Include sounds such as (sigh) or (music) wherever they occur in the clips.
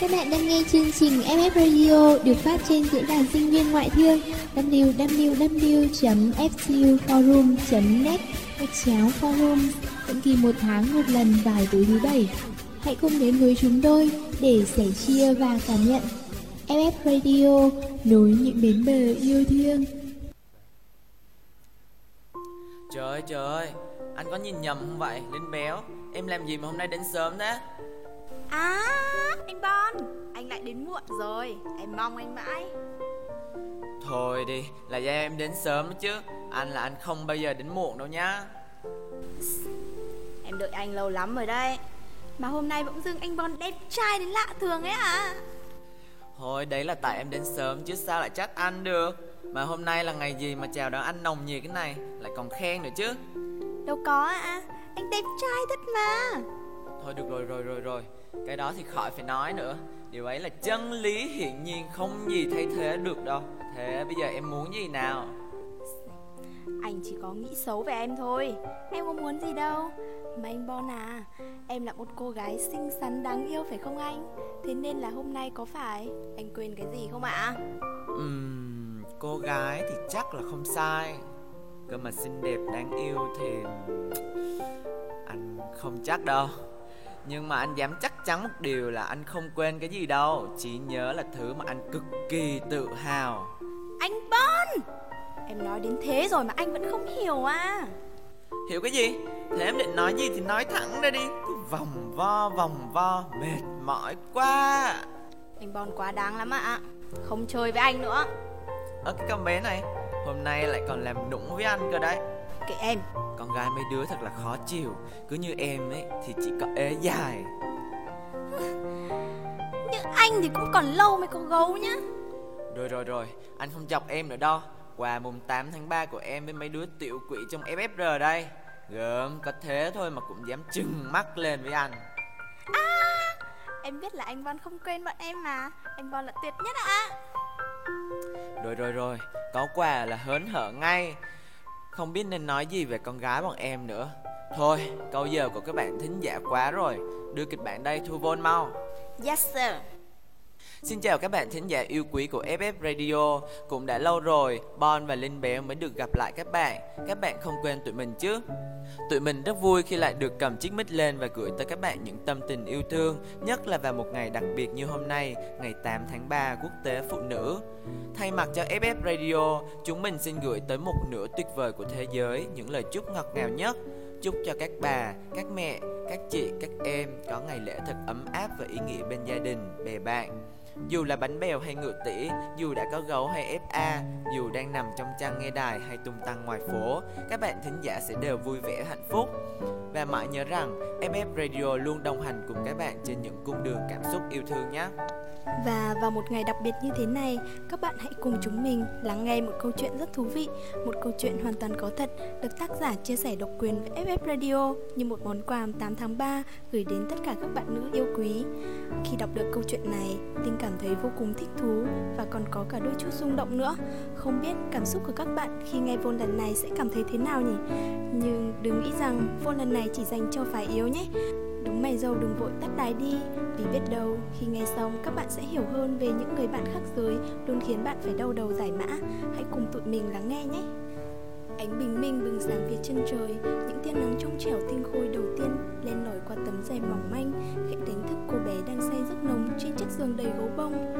Các bạn đang nghe chương trình FF Radio được phát trên diễn đàn sinh viên ngoại thương www.fcuforum.net gạch chéo forum định kỳ một tháng một lần vào tối thứ bảy. Hãy cùng đến với chúng tôi để sẻ chia và cảm nhận FF Radio nối những bến bờ yêu thương. Trời ơi trời ơi Anh có nhìn nhầm không vậy Linh béo Em làm gì mà hôm nay đến sớm thế À anh Bon Anh lại đến muộn rồi Em mong anh mãi. Thôi đi Là do em đến sớm chứ. Anh là anh không bao giờ đến muộn đâu nhá. Em đợi anh lâu lắm rồi đây Mà hôm nay bỗng dưng anh Bon đẹp trai đến lạ thường ấy à Thôi đấy là tại em đến sớm chứ sao lại trách anh được. Mà hôm nay là ngày gì mà chào đón anh nồng nhiệt cái này Lại còn khen nữa chứ. Đâu có à Anh đẹp trai thật mà Thôi được rồi rồi rồi rồi. Cái đó thì khỏi phải nói nữa. Điều ấy là chân lý hiển nhiên không gì thay thế được đâu. Thế bây giờ em muốn gì nào? Anh chỉ có nghĩ xấu về em thôi. Em có muốn gì đâu. Mà anh Bon à Em là một cô gái xinh xắn đáng yêu phải không anh? Thế nên là hôm nay có phải? Anh quên cái gì không ạ? Ừm, cô gái thì chắc là không sai. Cơ mà xinh đẹp đáng yêu thì Anh không chắc đâu Nhưng mà anh dám chắc chắn một điều là anh không quên cái gì đâu. Chỉ nhớ là thứ mà anh cực kỳ tự hào. Anh Bon! Em nói đến thế rồi mà anh vẫn không hiểu à. Hiểu cái gì? Thế em định nói gì thì nói thẳng ra đi. Cứ vòng vo vòng vo mệt mỏi quá. Anh Bon quá đáng lắm ạ. Không chơi với anh nữa. Ơ cái con bé này Hôm nay lại còn làm nũng với anh cơ đấy Kệ em. Con gái mấy đứa thật là khó chịu. Cứ như em ấy thì chỉ có ế dài. Nhưng anh thì cũng còn lâu mới có gấu nhá. Rồi rồi rồi. Anh không chọc em nữa đâu. Quà mùng 8 tháng 3 của em với mấy đứa tiểu quỷ trong FFR đây. Gớm có thế thôi mà cũng dám trừng mắt lên với anh. À Em biết là anh Bon không quên bọn em mà. Anh Bon là tuyệt nhất ạ. Rồi rồi rồi. Có quà là hớn hở ngay không biết nên nói gì về con gái bọn em nữa. Thôi, câu giờ của các bạn thính giả quá rồi. Đưa kịch bản đây, thu vôn mau. Yes, sir. Xin chào các bạn thính giả yêu quý của FF Radio. Cũng đã lâu rồi, Bon và Linh Béo mới được gặp lại các bạn. Các bạn không quên tụi mình chứ? Tụi mình rất vui khi lại được cầm chiếc mic lên và gửi tới các bạn những tâm tình yêu thương Nhất là vào một ngày đặc biệt như hôm nay, ngày 8 tháng 3 Quốc tế Phụ nữ. Thay mặt cho FF Radio, chúng mình xin gửi tới một nửa tuyệt vời của thế giới những lời chúc ngọt ngào nhất. Chúc cho các bà, các mẹ, các chị, các em có ngày lễ thật ấm áp và ý nghĩa bên gia đình, bè bạn dù là bánh bèo hay ngựa tỉ, dù đã có gấu hay FA, dù đang nằm trong trang nghe đài hay tung tăng ngoài phố, các bạn thính giả sẽ đều vui vẻ hạnh phúc. Và mãi nhớ rằng FF Radio luôn đồng hành cùng các bạn trên những cung đường cảm xúc yêu thương nhé. Và vào một ngày đặc biệt như thế này, các bạn hãy cùng chúng mình lắng nghe một câu chuyện rất thú vị, một câu chuyện hoàn toàn có thật được tác giả chia sẻ độc quyền với FF Radio như một món quà 8 tháng 3 gửi đến tất cả các bạn nữ yêu quý. Khi đọc được câu chuyện này, tình cảm cảm thấy vô cùng thích thú và còn có cả đôi chút rung động nữa. Không biết cảm xúc của các bạn khi nghe vôn lần này sẽ cảm thấy thế nào nhỉ? Nhưng đừng nghĩ rằng vôn lần này chỉ dành cho phái yếu nhé. Đúng mày dâu, đừng vội tắt đài đi Vì biết đâu, khi nghe xong, các bạn sẽ hiểu hơn về những người bạn khác giới, Luôn khiến bạn phải đau đầu giải mã Hãy cùng tụi mình lắng nghe nhé Ánh bình minh bừng sáng phía chân trời, Những tia nắng trong trẻo tinh khôi đầu tiên Len lỏi qua tấm rèm mỏng manh, Khẽ đánh cô bé đang say giấc nồng Trên chiếc giường đầy gấu bông.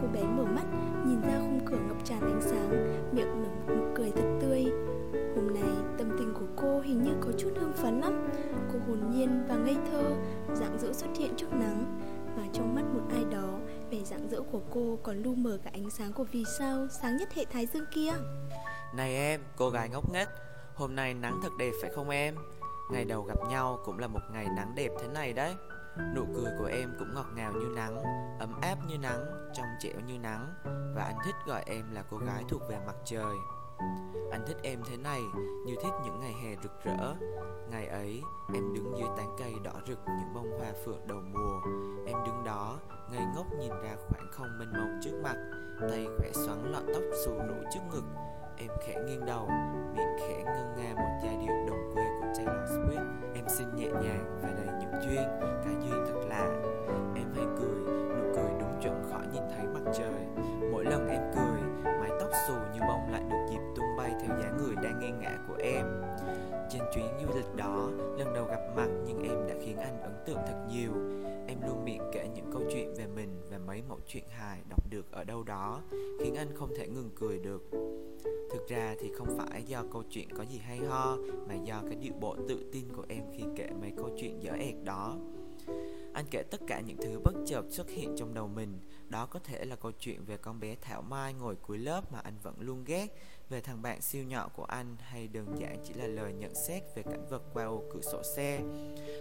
Cô bé mở mắt Nhìn ra khung cửa ngập tràn ánh sáng Miệng nở một nụ cười thật tươi. Hôm nay tâm tình của cô hình như có chút hưng phấn lắm. Cô hồn nhiên và ngây thơ Dạng dỡ xuất hiện trước nắng. Và trong mắt một ai đó Vẻ dạng dỡ của cô còn lu mờ cả ánh sáng của vì sao Sáng nhất hệ thái dương kia. Này em, cô gái ngốc nghếch Hôm nay nắng thật đẹp phải không em? Ngày đầu gặp nhau cũng là một ngày nắng đẹp thế này đấy. Nụ cười của em cũng ngọt ngào như nắng Ấm áp như nắng, trong trẻo như nắng Và anh thích gọi em là cô gái thuộc về mặt trời. Anh thích em thế này như thích những ngày hè rực rỡ. Ngày ấy em đứng dưới tán cây đỏ rực những bông hoa phượng đầu mùa. Em đứng đó ngây ngốc nhìn ra khoảng không mênh mông trước mặt. Tay khẽ xoắn lọn tóc xù rũ trước ngực. Em khẽ nghiêng đầu, miệng khẽ ngân nga một giai điệu đồng quê của Taylor Em xin nhẹ nhàng và đầy những duyên Cá duyên thật lạ. Em hay cười, nụ cười đúng chuẩn khỏi nhìn thấy mặt trời. Mỗi lần em cười, mái tóc xù như bông lại được dịp tung bay theo dáng người đang nghiêng ngã của em. Trên chuyến du lịch đó, lần đầu gặp mặt nhưng em đã khiến anh ấn tượng thật nhiều. Em luôn miệng kể những câu chuyện về mình mấy mẫu chuyện hài đọc được ở đâu đó, khiến anh không thể ngừng cười được. Thực ra thì không phải do câu chuyện có gì hay ho, mà do cái điệu bộ tự tin của em khi kể mấy câu chuyện dở ẹt đó. Anh kể tất cả những thứ bất chợt xuất hiện trong đầu mình. Đó có thể là câu chuyện về con bé Thảo Mai ngồi cuối lớp mà anh vẫn luôn ghét. Về thằng bạn siêu nhỏ của anh, hay đơn giản chỉ là lời nhận xét về cảnh vật qua ô cửa sổ xe.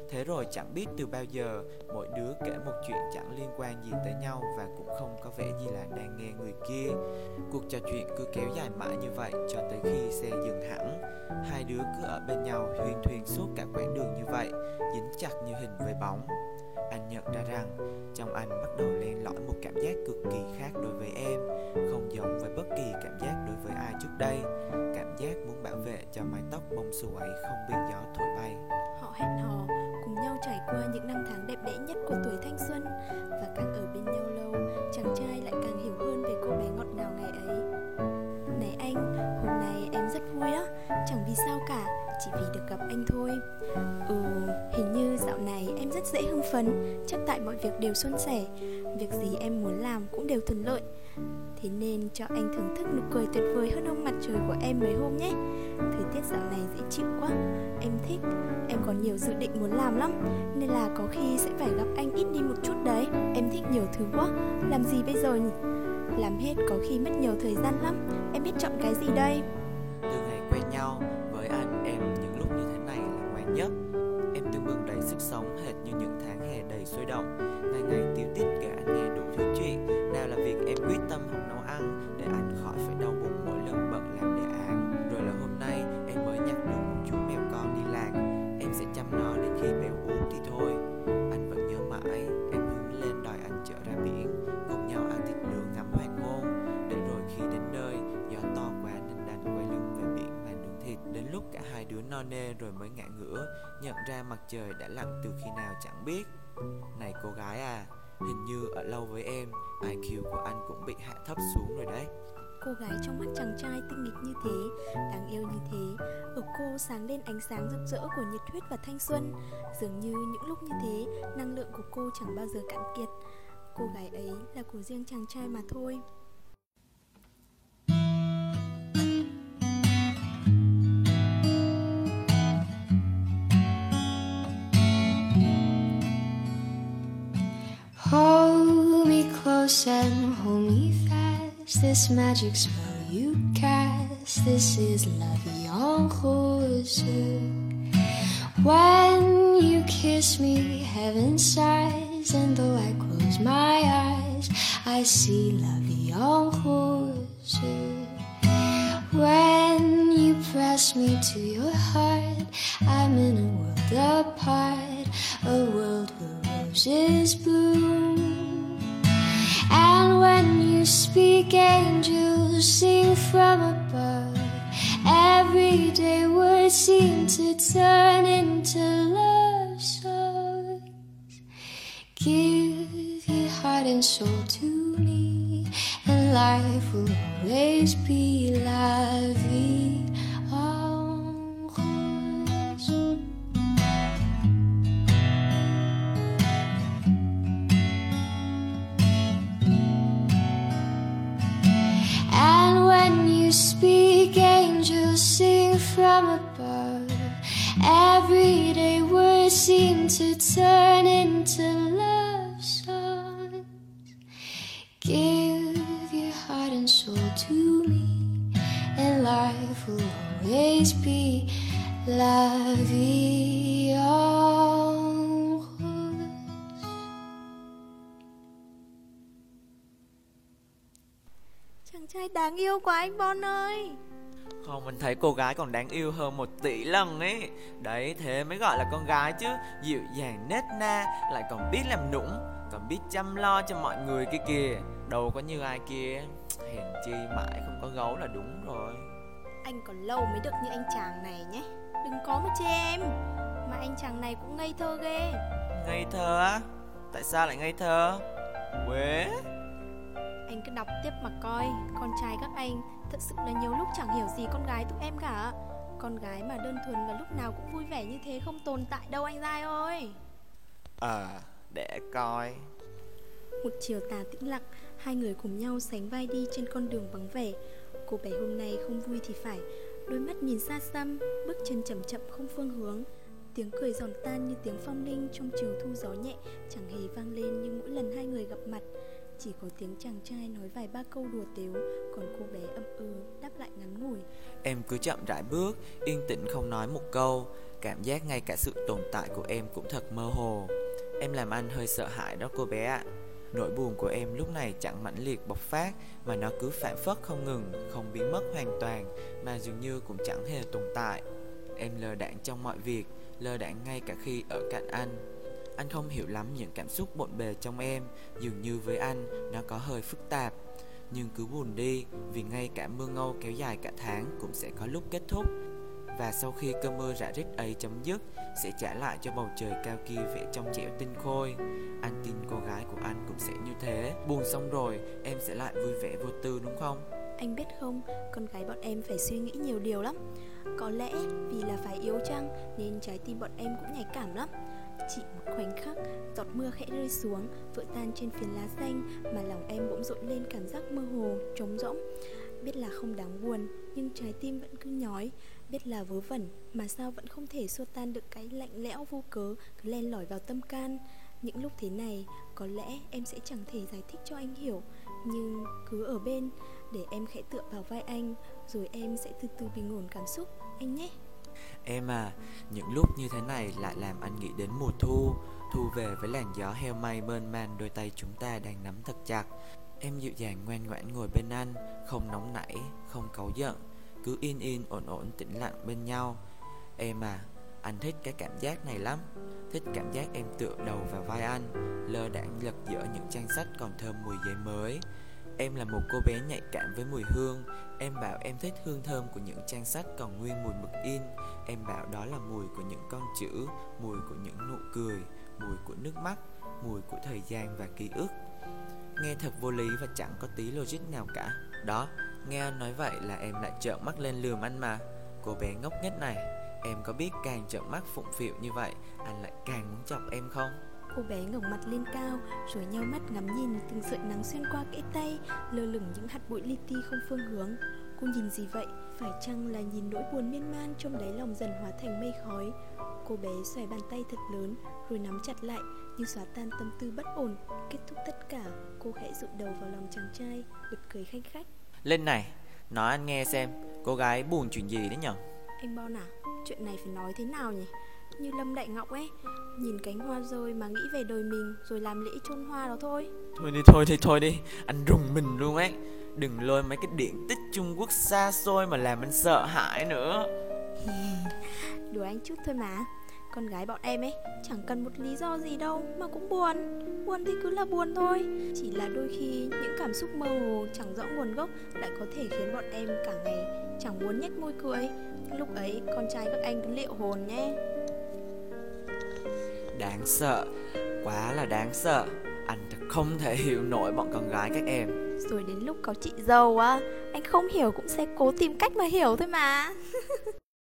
Thế rồi chẳng biết từ bao giờ, mỗi đứa kể một chuyện chẳng liên quan gì tới nhau và cũng không có vẻ gì là đang nghe người kia. Cuộc trò chuyện cứ kéo dài mãi như vậy cho tới khi xe dừng hẳn. Hai đứa cứ ở bên nhau, huyên thuyên suốt cả quãng đường như vậy, Dính chặt như hình với bóng anh nhận ra rằng trong anh bắt đầu len lỏi một cảm giác cực kỳ khác đối với em không giống với bất kỳ cảm giác đối với ai trước đây. Cảm giác muốn bảo vệ cho mái tóc bông xù ấy không bị gió thổi bay. Họ hẹn hò cùng nhau trải qua những năm tháng đẹp đẽ nhất của tuổi thanh xuân. Và càng ở bên nhau lâu chàng trai lại càng hiểu hơn về cô bé ngọt ngào ngày ấy. Này anh hôm nay em rất vui á, chẳng vì sao cả chỉ vì được gặp anh thôi. Ừ hình như dạo này em rất dễ hưng phấn, chắc tại mọi việc đều suôn sẻ. Việc gì em muốn làm cũng đều thuận lợi. Thế nên cho anh thưởng thức nụ cười tuyệt vời hơn ông mặt trời của em mấy hôm nhé. Thời tiết dạo này dễ chịu quá. Em thích, em còn nhiều dự định muốn làm lắm, nên là có khi sẽ phải gặp anh ít đi một chút đấy. Em thích nhiều thứ quá, làm gì bây giờ nhỉ? Làm hết có khi mất nhiều thời gian lắm. Em biết chọn cái gì đây? Từ khi nào chẳng biết. Này cô gái à hình như ở lâu với em IQ của anh cũng bị hạ thấp xuống rồi đấy. Cô gái trong mắt chàng trai tinh nghịch như thế, đáng yêu như thế, ở cô sáng lên ánh sáng rực rỡ của nhiệt huyết và thanh xuân. Dường như những lúc như thế, năng lượng của cô chẳng bao giờ cạn kiệt. Cô gái ấy là của riêng chàng trai mà thôi. Close hold me fast. This magic spell you cast. This is Vie en Rose. When you kiss me, heaven sighs, and though I close my eyes, I see Vie en Rose. When you press me to your heart, I'm in a world apart, a world where roses bloom. Speak, angels sing from above. Everyday words seem to turn into love songs. Give your heart and soul to me, and life will always be la from above. Everyday words seem to turn into love songs. Give your heart and soul to me, and life will always be la vie en rose. chàng trai đáng yêu quá anh Bon ơi không, mình thấy cô gái còn đáng yêu hơn một tỷ lần ấy. Đấy, thế mới gọi là con gái chứ. Dịu dàng nết na, lại còn biết làm nũng Còn biết chăm lo cho mọi người kia kìa. Đâu có như ai kia. Hèn chi mãi không có gấu là đúng rồi. Anh còn lâu mới được như anh chàng này nhé. Đừng có mà chê em mà anh chàng này cũng ngây thơ ghê. Ngây thơ á? Tại sao lại ngây thơ? Quế Anh cứ đọc tiếp mà coi. Con trai các anh Thật sự là nhiều lúc chẳng hiểu gì con gái tụi em cả. Con gái mà đơn thuần và lúc nào cũng vui vẻ như thế không tồn tại đâu anh Giai ơi. Ờ, à, để coi. Một chiều tà tĩnh lặng Hai người cùng nhau sánh vai đi trên con đường vắng vẻ. Cô bé hôm nay không vui thì phải. Đôi mắt nhìn xa xăm Bước chân chậm chậm không phương hướng. Tiếng cười giòn tan như tiếng phong linh trong chiều thu gió nhẹ Chẳng hề vang lên như mỗi lần hai người gặp mặt chỉ có tiếng chàng trai nói vài ba câu đùa tếu Còn cô bé ậm ừ đáp lại ngắn ngủi. Em cứ chậm rãi bước, yên tĩnh không nói một câu. Cảm giác ngay cả sự tồn tại của em cũng thật mơ hồ. Em làm anh hơi sợ hãi đó cô bé ạ. Nỗi buồn của em lúc này chẳng mãnh liệt bộc phát Mà nó cứ phản phất không ngừng, không biến mất hoàn toàn Mà dường như cũng chẳng hề tồn tại. Em lờ đạn trong mọi việc lơ đạn ngay cả khi ở cạnh anh anh không hiểu lắm những cảm xúc bộn bề trong em, dường như với anh nó có hơi phức tạp. Nhưng cứ buồn đi, vì ngay cả mưa ngâu kéo dài cả tháng cũng sẽ có lúc kết thúc. Và sau khi cơn mưa rã rít ấy chấm dứt, sẽ trả lại cho bầu trời cao kia vẻ trong trẻo tinh khôi. Anh tin cô gái của anh cũng sẽ như thế. Buồn xong rồi, em sẽ lại vui vẻ vô tư đúng không? Anh biết không, con gái bọn em phải suy nghĩ nhiều điều lắm. Có lẽ vì là phải yếu chăng nên trái tim bọn em cũng nhạy cảm lắm. Chỉ một khoảnh khắc, giọt mưa khẽ rơi xuống, vỡ tan trên phiến lá xanh mà lòng em bỗng rộn lên cảm giác mơ hồ, trống rỗng. Biết là không đáng buồn, nhưng trái tim vẫn cứ nhói. Biết là vớ vẩn, mà sao vẫn không thể xua tan được cái lạnh lẽo vô cớ cứ len lỏi vào tâm can. Những lúc thế này, có lẽ em sẽ chẳng thể giải thích cho anh hiểu Nhưng cứ ở bên, để em khẽ tựa vào vai anh Rồi em sẽ từ từ bình ổn cảm xúc. Anh nhé! Em à, những lúc như thế này lại làm anh nghĩ đến mùa thu. Thu về với làn gió heo may mơn man đôi tay chúng ta đang nắm thật chặt. Em dịu dàng ngoan ngoãn ngồi bên anh Không nóng nảy, không cáu giận Cứ yên yên ổn ổn tĩnh lặng bên nhau. Em à, anh thích cái cảm giác này lắm. Thích cảm giác em tựa đầu vào vai anh Lơ đãng lật dở những trang sách còn thơm mùi giấy mới. Em là một cô bé nhạy cảm với mùi hương. Em bảo em thích hương thơm của những trang sách còn nguyên mùi mực in. Em bảo đó là mùi của những con chữ Mùi của những nụ cười Mùi của nước mắt Mùi của thời gian và ký ức. Nghe thật vô lý và chẳng có tí logic nào cả. Đó, nghe anh nói vậy là em lại trợn mắt lên lườm anh mà. Cô bé ngốc nhất này Em có biết càng trợn mắt phụng phịu như vậy Anh lại càng muốn chọc em không? Cô bé ngẩng mặt lên cao Rồi nhau mắt ngắm nhìn từng sợi nắng xuyên qua kẽ tay Lơ lửng những hạt bụi li ti không phương hướng. Cô nhìn gì vậy? Phải chăng là nhìn nỗi buồn miên man trong đáy lòng dần hóa thành mây khói? Cô bé xòe bàn tay thật lớn Rồi nắm chặt lại như xóa tan tâm tư bất ổn. Kết thúc tất cả Cô khẽ dụi đầu vào lòng chàng trai Bật cười khanh khách. Lên này Nói anh nghe xem Cô gái buồn chuyện gì đấy nhở? Anh Bon à Chuyện này phải nói thế nào nhỉ như Lâm Đại Ngọc ấy. Nhìn cánh hoa rơi mà nghĩ về đời mình Rồi làm lễ chôn hoa đó thôi. Thôi đi thôi đi thôi đi. Anh rùng mình luôn ấy. Đừng lôi mấy cái điện tích Trung Quốc xa xôi Mà làm anh sợ hãi nữa. (laughs) Đùa anh chút thôi mà. Con gái bọn em ấy chẳng cần một lý do gì đâu mà cũng buồn. Buồn thì cứ là buồn thôi. Chỉ là đôi khi những cảm xúc mơ hồ chẳng rõ nguồn gốc lại có thể khiến bọn em cả ngày chẳng muốn nhếch môi cười. Lúc ấy con trai các anh cứ liệu hồn nhé Đáng sợ. Quá là đáng sợ. Anh thật không thể hiểu nổi bọn con gái các em. Rồi đến lúc có chị dâu á, Anh không hiểu cũng sẽ cố tìm cách mà hiểu thôi mà. (laughs)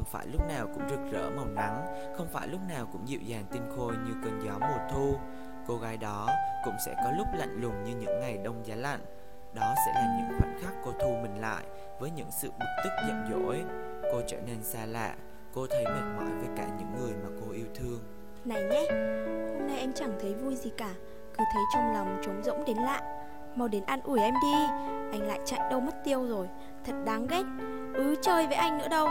không phải lúc nào cũng rực rỡ màu nắng, không phải lúc nào cũng dịu dàng tinh khôi như cơn gió mùa thu. Cô gái đó cũng sẽ có lúc lạnh lùng như những ngày đông giá lạnh. Đó sẽ là những khoảnh khắc cô thu mình lại với những sự bực tức giận dỗi. Cô trở nên xa lạ, cô thấy mệt mỏi với cả những người mà cô yêu thương. Này nhé, hôm nay em chẳng thấy vui gì cả, cứ thấy trong lòng trống rỗng đến lạ. Mau đến ăn ủi em đi, anh lại chạy đâu mất tiêu rồi, thật đáng ghét ứ chơi với anh nữa đâu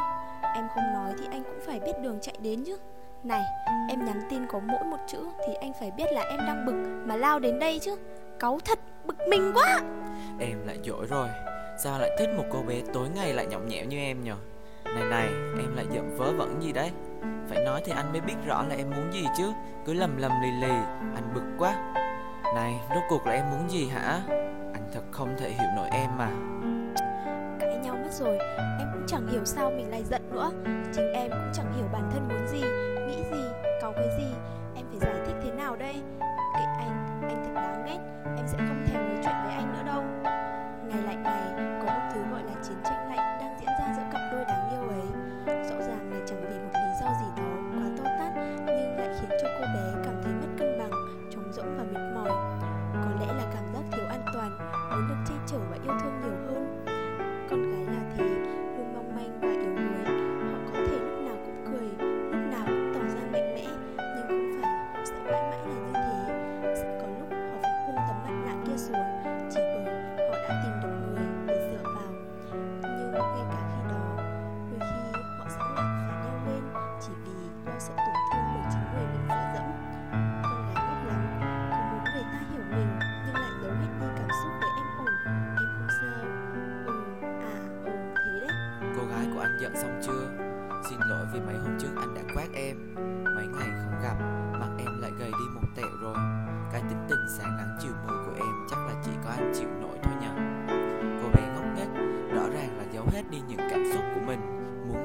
Em không nói thì anh cũng phải biết đường chạy đến chứ. Này, em nhắn tin có mỗi một chữ Thì anh phải biết là em đang bực Mà lao đến đây chứ. Cáu thật, bực mình quá. Em lại dỗi rồi. Sao lại thích một cô bé tối ngày lại nhõng nhẽo như em nhở Này này, em lại giận vớ vẩn gì đấy? Phải nói thì anh mới biết rõ là em muốn gì chứ. Cứ lầm lầm lì lì Anh bực quá. Này, rốt cuộc là em muốn gì hả? Anh thật không thể hiểu nổi em mà cãi nhau mất rồi. Em cũng chẳng hiểu sao mình lại giận nữa. Chính em cũng chẳng hiểu bản thân muốn gì Nghĩ gì, có cái gì. Em phải giải thích thế nào đây? Kệ anh, anh thật đáng ghét. Em sẽ không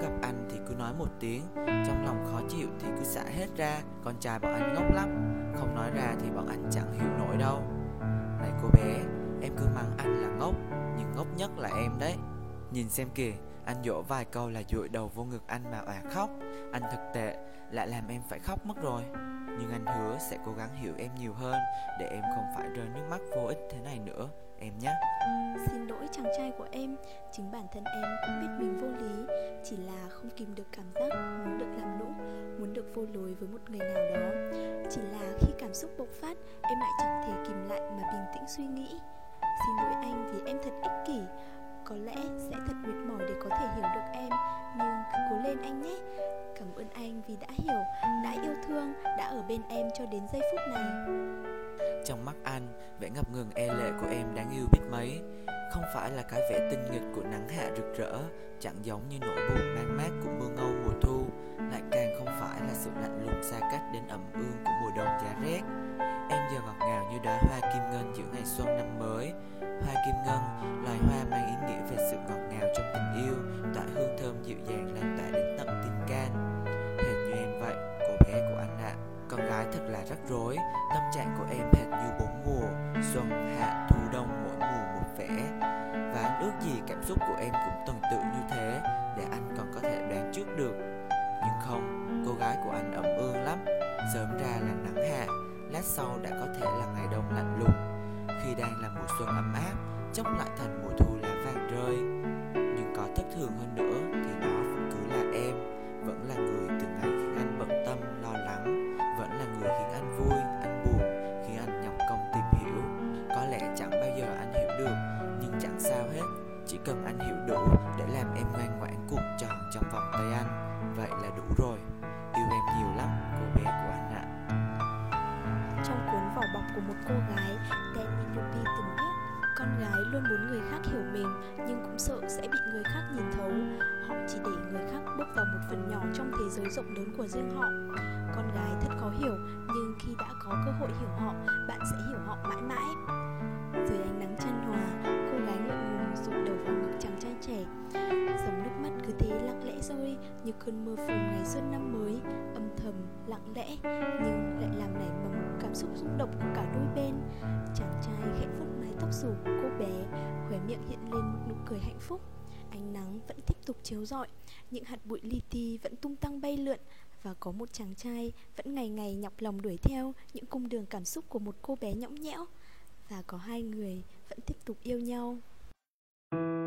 gặp anh thì cứ nói một tiếng, Trong lòng khó chịu thì cứ xả hết ra, Con trai bọn anh ngốc lắm, Không nói ra thì bọn anh chẳng hiểu nổi đâu. Này cô bé, Em cứ mắng anh là ngốc, Nhưng ngốc nhất là em đấy. Nhìn xem kìa, anh dỗ vài câu là dụi đầu vô ngực anh mà òa khóc. Anh thật tệ, lại làm em phải khóc mất rồi. Nhưng anh hứa sẽ cố gắng hiểu em nhiều hơn, Để em không phải rơi nước mắt vô ích thế này nữa. Em nhé. Xin lỗi chàng trai của em, Chính bản thân em cũng biết mình vô lý, Chỉ là không kìm được cảm giác Muốn được làm lũng, Muốn được vô lối với một người nào đó. Chỉ là khi cảm xúc bộc phát, Em lại chẳng thể kìm lại mà bình tĩnh suy nghĩ. Xin lỗi anh vì em thật ích kỷ, có lẽ sẽ thật mệt mỏi để có thể hiểu được em, nhưng cứ cố lên anh nhé. Cảm ơn anh vì đã hiểu, đã yêu thương, đã ở bên em cho đến giây phút này trong mắt anh vẻ ngập ngừng e lệ của em đáng yêu biết mấy. Không phải là cái vẻ tinh nghịch của nắng hạ rực rỡ chẳng giống như nỗi buồn mang mát của mưa ngâu mùa thu lại càng không phải là sự lạnh lùng xa cách đến ẩm ương của mùa đông giá rét. Em giờ ngọt ngào như đóa hoa kim ngân giữa ngày xuân năm mới. Hoa kim ngân, loài hoa mang ý nghĩa về sự ngọt ngào trong tình yêu, tỏa hương thơm dịu dàng lan tỏa đến gái thật là rắc rối. Tâm trạng của em hệt như bốn mùa Xuân, hạ, thu, đông mỗi mùa một vẻ. Và anh ước gì cảm xúc của em cũng tương tự như thế Để anh còn có thể đoán trước được. Nhưng không, cô gái của anh ẩm ương lắm. Sớm ra là nắng hạ Lát sau đã có thể là ngày đông lạnh lùng. Khi đang là mùa xuân ấm áp Chốc lại thành mùa thu lá vàng rơi. Nhưng có thất thường hơn nữa Thì đó vẫn cứ là em Vẫn là người luôn muốn người khác hiểu mình nhưng cũng sợ sẽ bị người khác nhìn thấu. Họ chỉ để người khác bước vào một phần nhỏ trong thế giới rộng lớn của riêng họ. Con gái thật khó hiểu nhưng khi đã có cơ hội hiểu họ, bạn sẽ hiểu họ mãi mãi. Dưới ánh nắng chan hòa, cô gái ngượng ngùng rụt đầu vào ngực chàng trai trẻ. Dòng nước mắt cứ thế lặng lẽ rơi như cơn mưa phùn ngày xuân năm mới. Âm thầm, lặng lẽ nhưng lại làm nảy mầm cảm xúc rung động của cả đôi bên. Chàng trai khẽ vuốt tóc rủ của cô bé, Khóe miệng hiện lên một nụ cười hạnh phúc. Ánh nắng vẫn tiếp tục chiếu rọi, Những hạt bụi li ti vẫn tung tăng bay lượn Và có một chàng trai vẫn ngày ngày nhọc lòng đuổi theo Những cung đường cảm xúc của một cô bé nhõng nhẽo. Và có hai người vẫn tiếp tục yêu nhau. đêm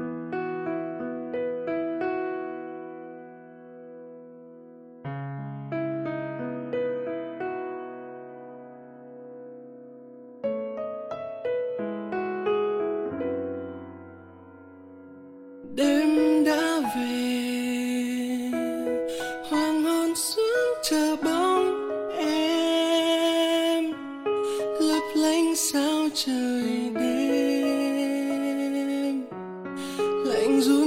sao trời đêm lạnh run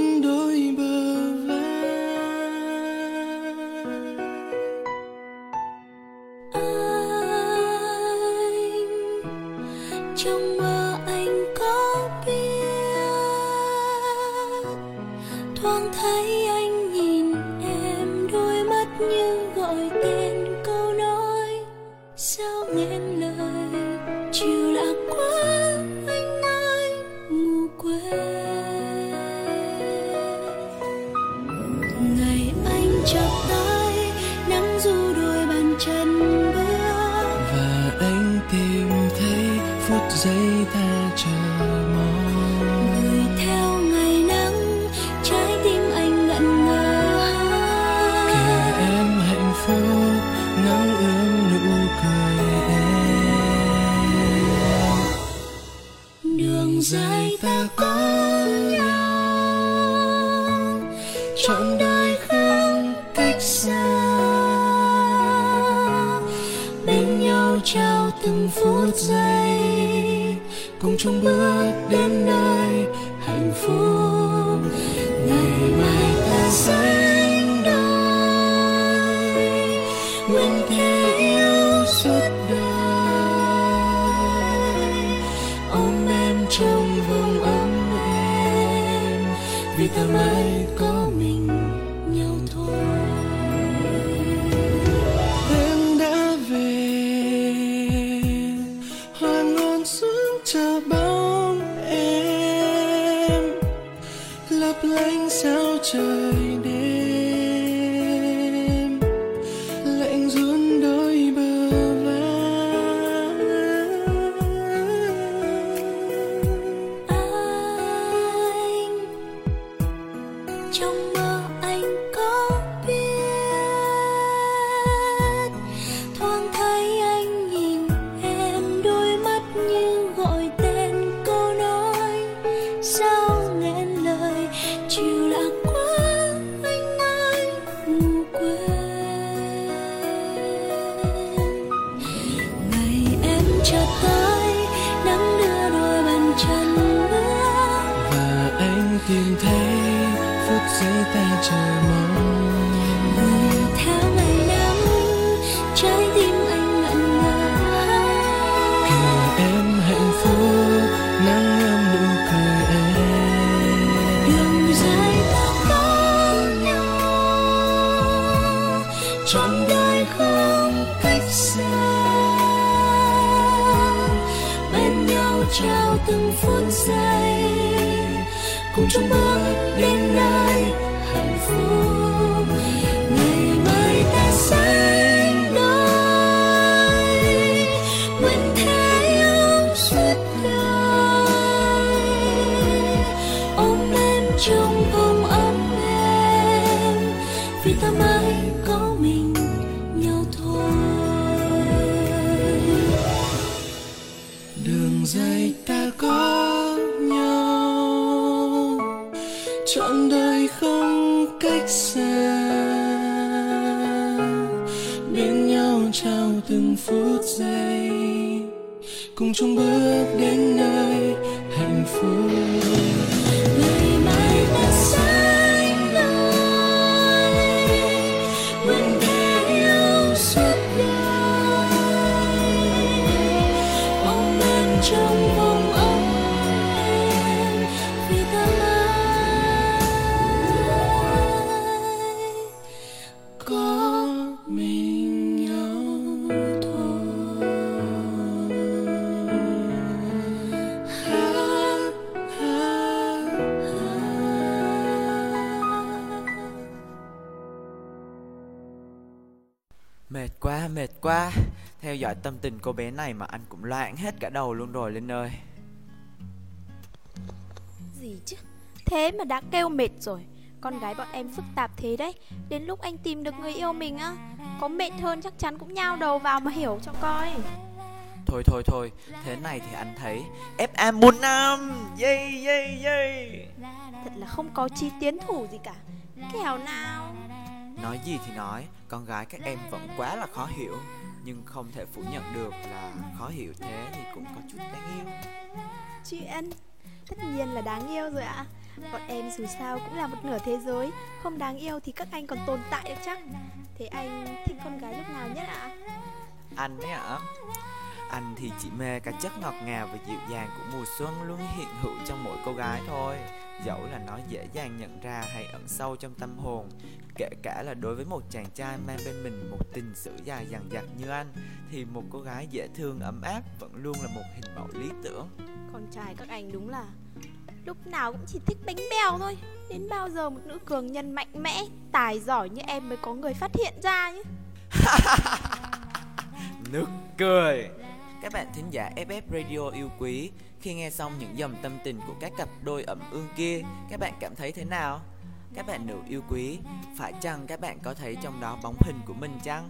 trọn đời không cách xa. Bên nhau trao từng phút giây. Cùng chung bước đến nơi hạnh phúc. Ngày mai ta sẽ trong vòng ấm em, vì ta mãi có mình nhau thôi. Đường dài ta có nhau, trọn đời không cách xa. Bên nhau trao từng phút giây, cùng chung bước đến quá, Theo dõi tâm tình cô bé này mà anh cũng loạn hết cả đầu luôn rồi Linh ơi. Gì chứ? Thế mà đã kêu mệt rồi. Con gái bọn em phức tạp thế đấy. Đến lúc anh tìm được người yêu mình á Có mệt hơn chắc chắn cũng nhao đầu vào mà hiểu cho coi. Thôi thôi thôi, thế này thì anh thấy FA một năm. Yay yay yay. Thật là không có chi tiến thủ gì cả. Kẻo nào? Nói gì thì nói, con gái các em vẫn quá là khó hiểu Nhưng không thể phủ nhận được là khó hiểu thế thì cũng có chút đáng yêu Chuyện Tất nhiên là đáng yêu rồi ạ Bọn em dù sao cũng là một nửa thế giới Không đáng yêu thì các anh còn tồn tại được chắc Thế anh thích con gái lúc nào nhất ạ? Anh ấy hả? Anh thì chỉ mê cái chất ngọt ngào và dịu dàng của mùa xuân luôn hiện hữu trong mỗi cô gái thôi Dẫu là nó dễ dàng nhận ra hay ẩn sâu trong tâm hồn Kể cả là đối với một chàng trai mang bên mình một tình sử dài dằng dặc như anh Thì một cô gái dễ thương ấm áp vẫn luôn là một hình mẫu lý tưởng. Con trai các anh đúng là Lúc nào cũng chỉ thích bánh bèo thôi. Đến bao giờ một nữ cường nhân mạnh mẽ Tài giỏi như em mới có người phát hiện ra nhé? (laughs) Nực cười. Các bạn thính giả FF Radio yêu quý khi nghe xong những dòng tâm tình của các cặp đôi ẩm ương kia Các bạn cảm thấy thế nào? Các bạn nữ yêu quý Phải chăng các bạn có thấy trong đó bóng hình của mình chăng?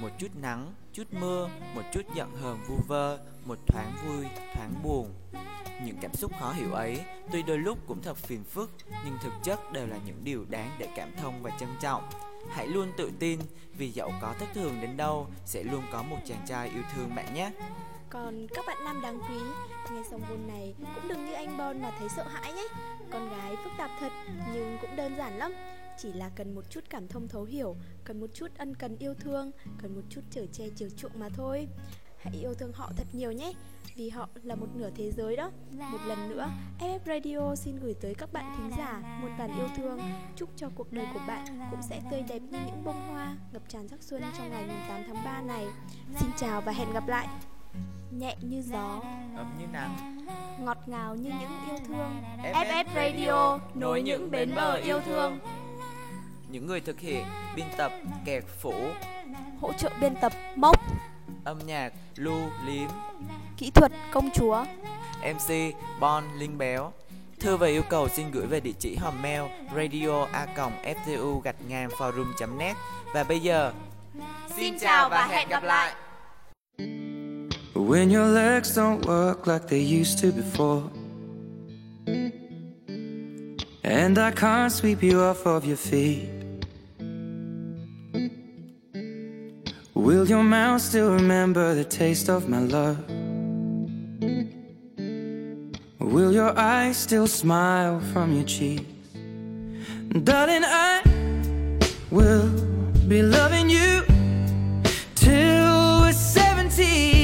Một chút nắng, chút mưa, một chút giận hờn vu vơ Một thoáng vui, thoáng buồn những cảm xúc khó hiểu ấy tuy đôi lúc cũng thật phiền phức nhưng thực chất đều là những điều đáng để cảm thông và trân trọng hãy luôn tự tin vì dẫu có thất thường đến đâu sẽ luôn có một chàng trai yêu thương bạn nhé còn các bạn nam đáng quý, Nghe xong vôn này cũng đừng như anh Bon mà thấy sợ hãi nhé. Con gái phức tạp thật, nhưng cũng đơn giản lắm. Chỉ là cần một chút cảm thông thấu hiểu, Cần một chút ân cần yêu thương, Cần một chút chở che chiều chuộng mà thôi. Hãy yêu thương họ thật nhiều nhé, Vì họ là một nửa thế giới đó. Một lần nữa FF Radio xin gửi tới các bạn thính giả Một bản yêu thương. Chúc cho cuộc đời của bạn cũng sẽ tươi đẹp như những bông hoa Ngập tràn sắc xuân trong ngày 8 tháng 3 này. Xin chào và hẹn gặp lại! Nhẹ như gió. Ấm như nắng. Ngọt ngào như những yêu thương. FF Radio nối những bến bờ yêu thương. Những người thực hiện biên tập kẹt phủ. Hỗ trợ biên tập mốc. Âm nhạc lưu liếm kỹ thuật công chúa. Mc bon linh béo. Thư và yêu cầu xin gửi về địa chỉ hòm mail radio a ftu gạch ngang forum net. Và bây giờ Xin chào và hẹn gặp lại. When your legs don't work like they used to before. And I can't sweep you off of your feet. Will your mouth still remember the taste of my love? Will your eyes still smile from your cheeks? Darling, I will be loving you till we're 70.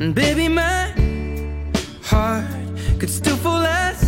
And baby, my heart could still fall as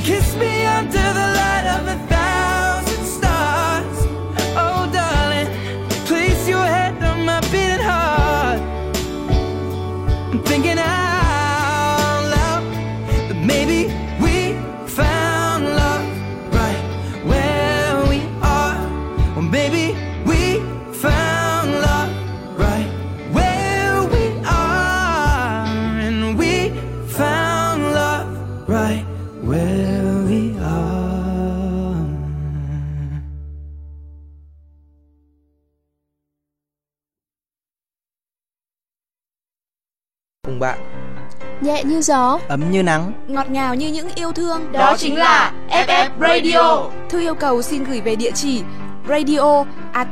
kiss me. nhẹ như gió, ấm như nắng, ngọt ngào như những yêu thương. Đó chính là FF Radio. Thư yêu cầu xin gửi về địa chỉ radio a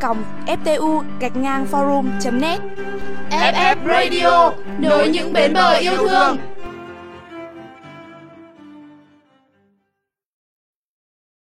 ftu gạch ngang forum net FF Radio nối những bến bờ yêu thương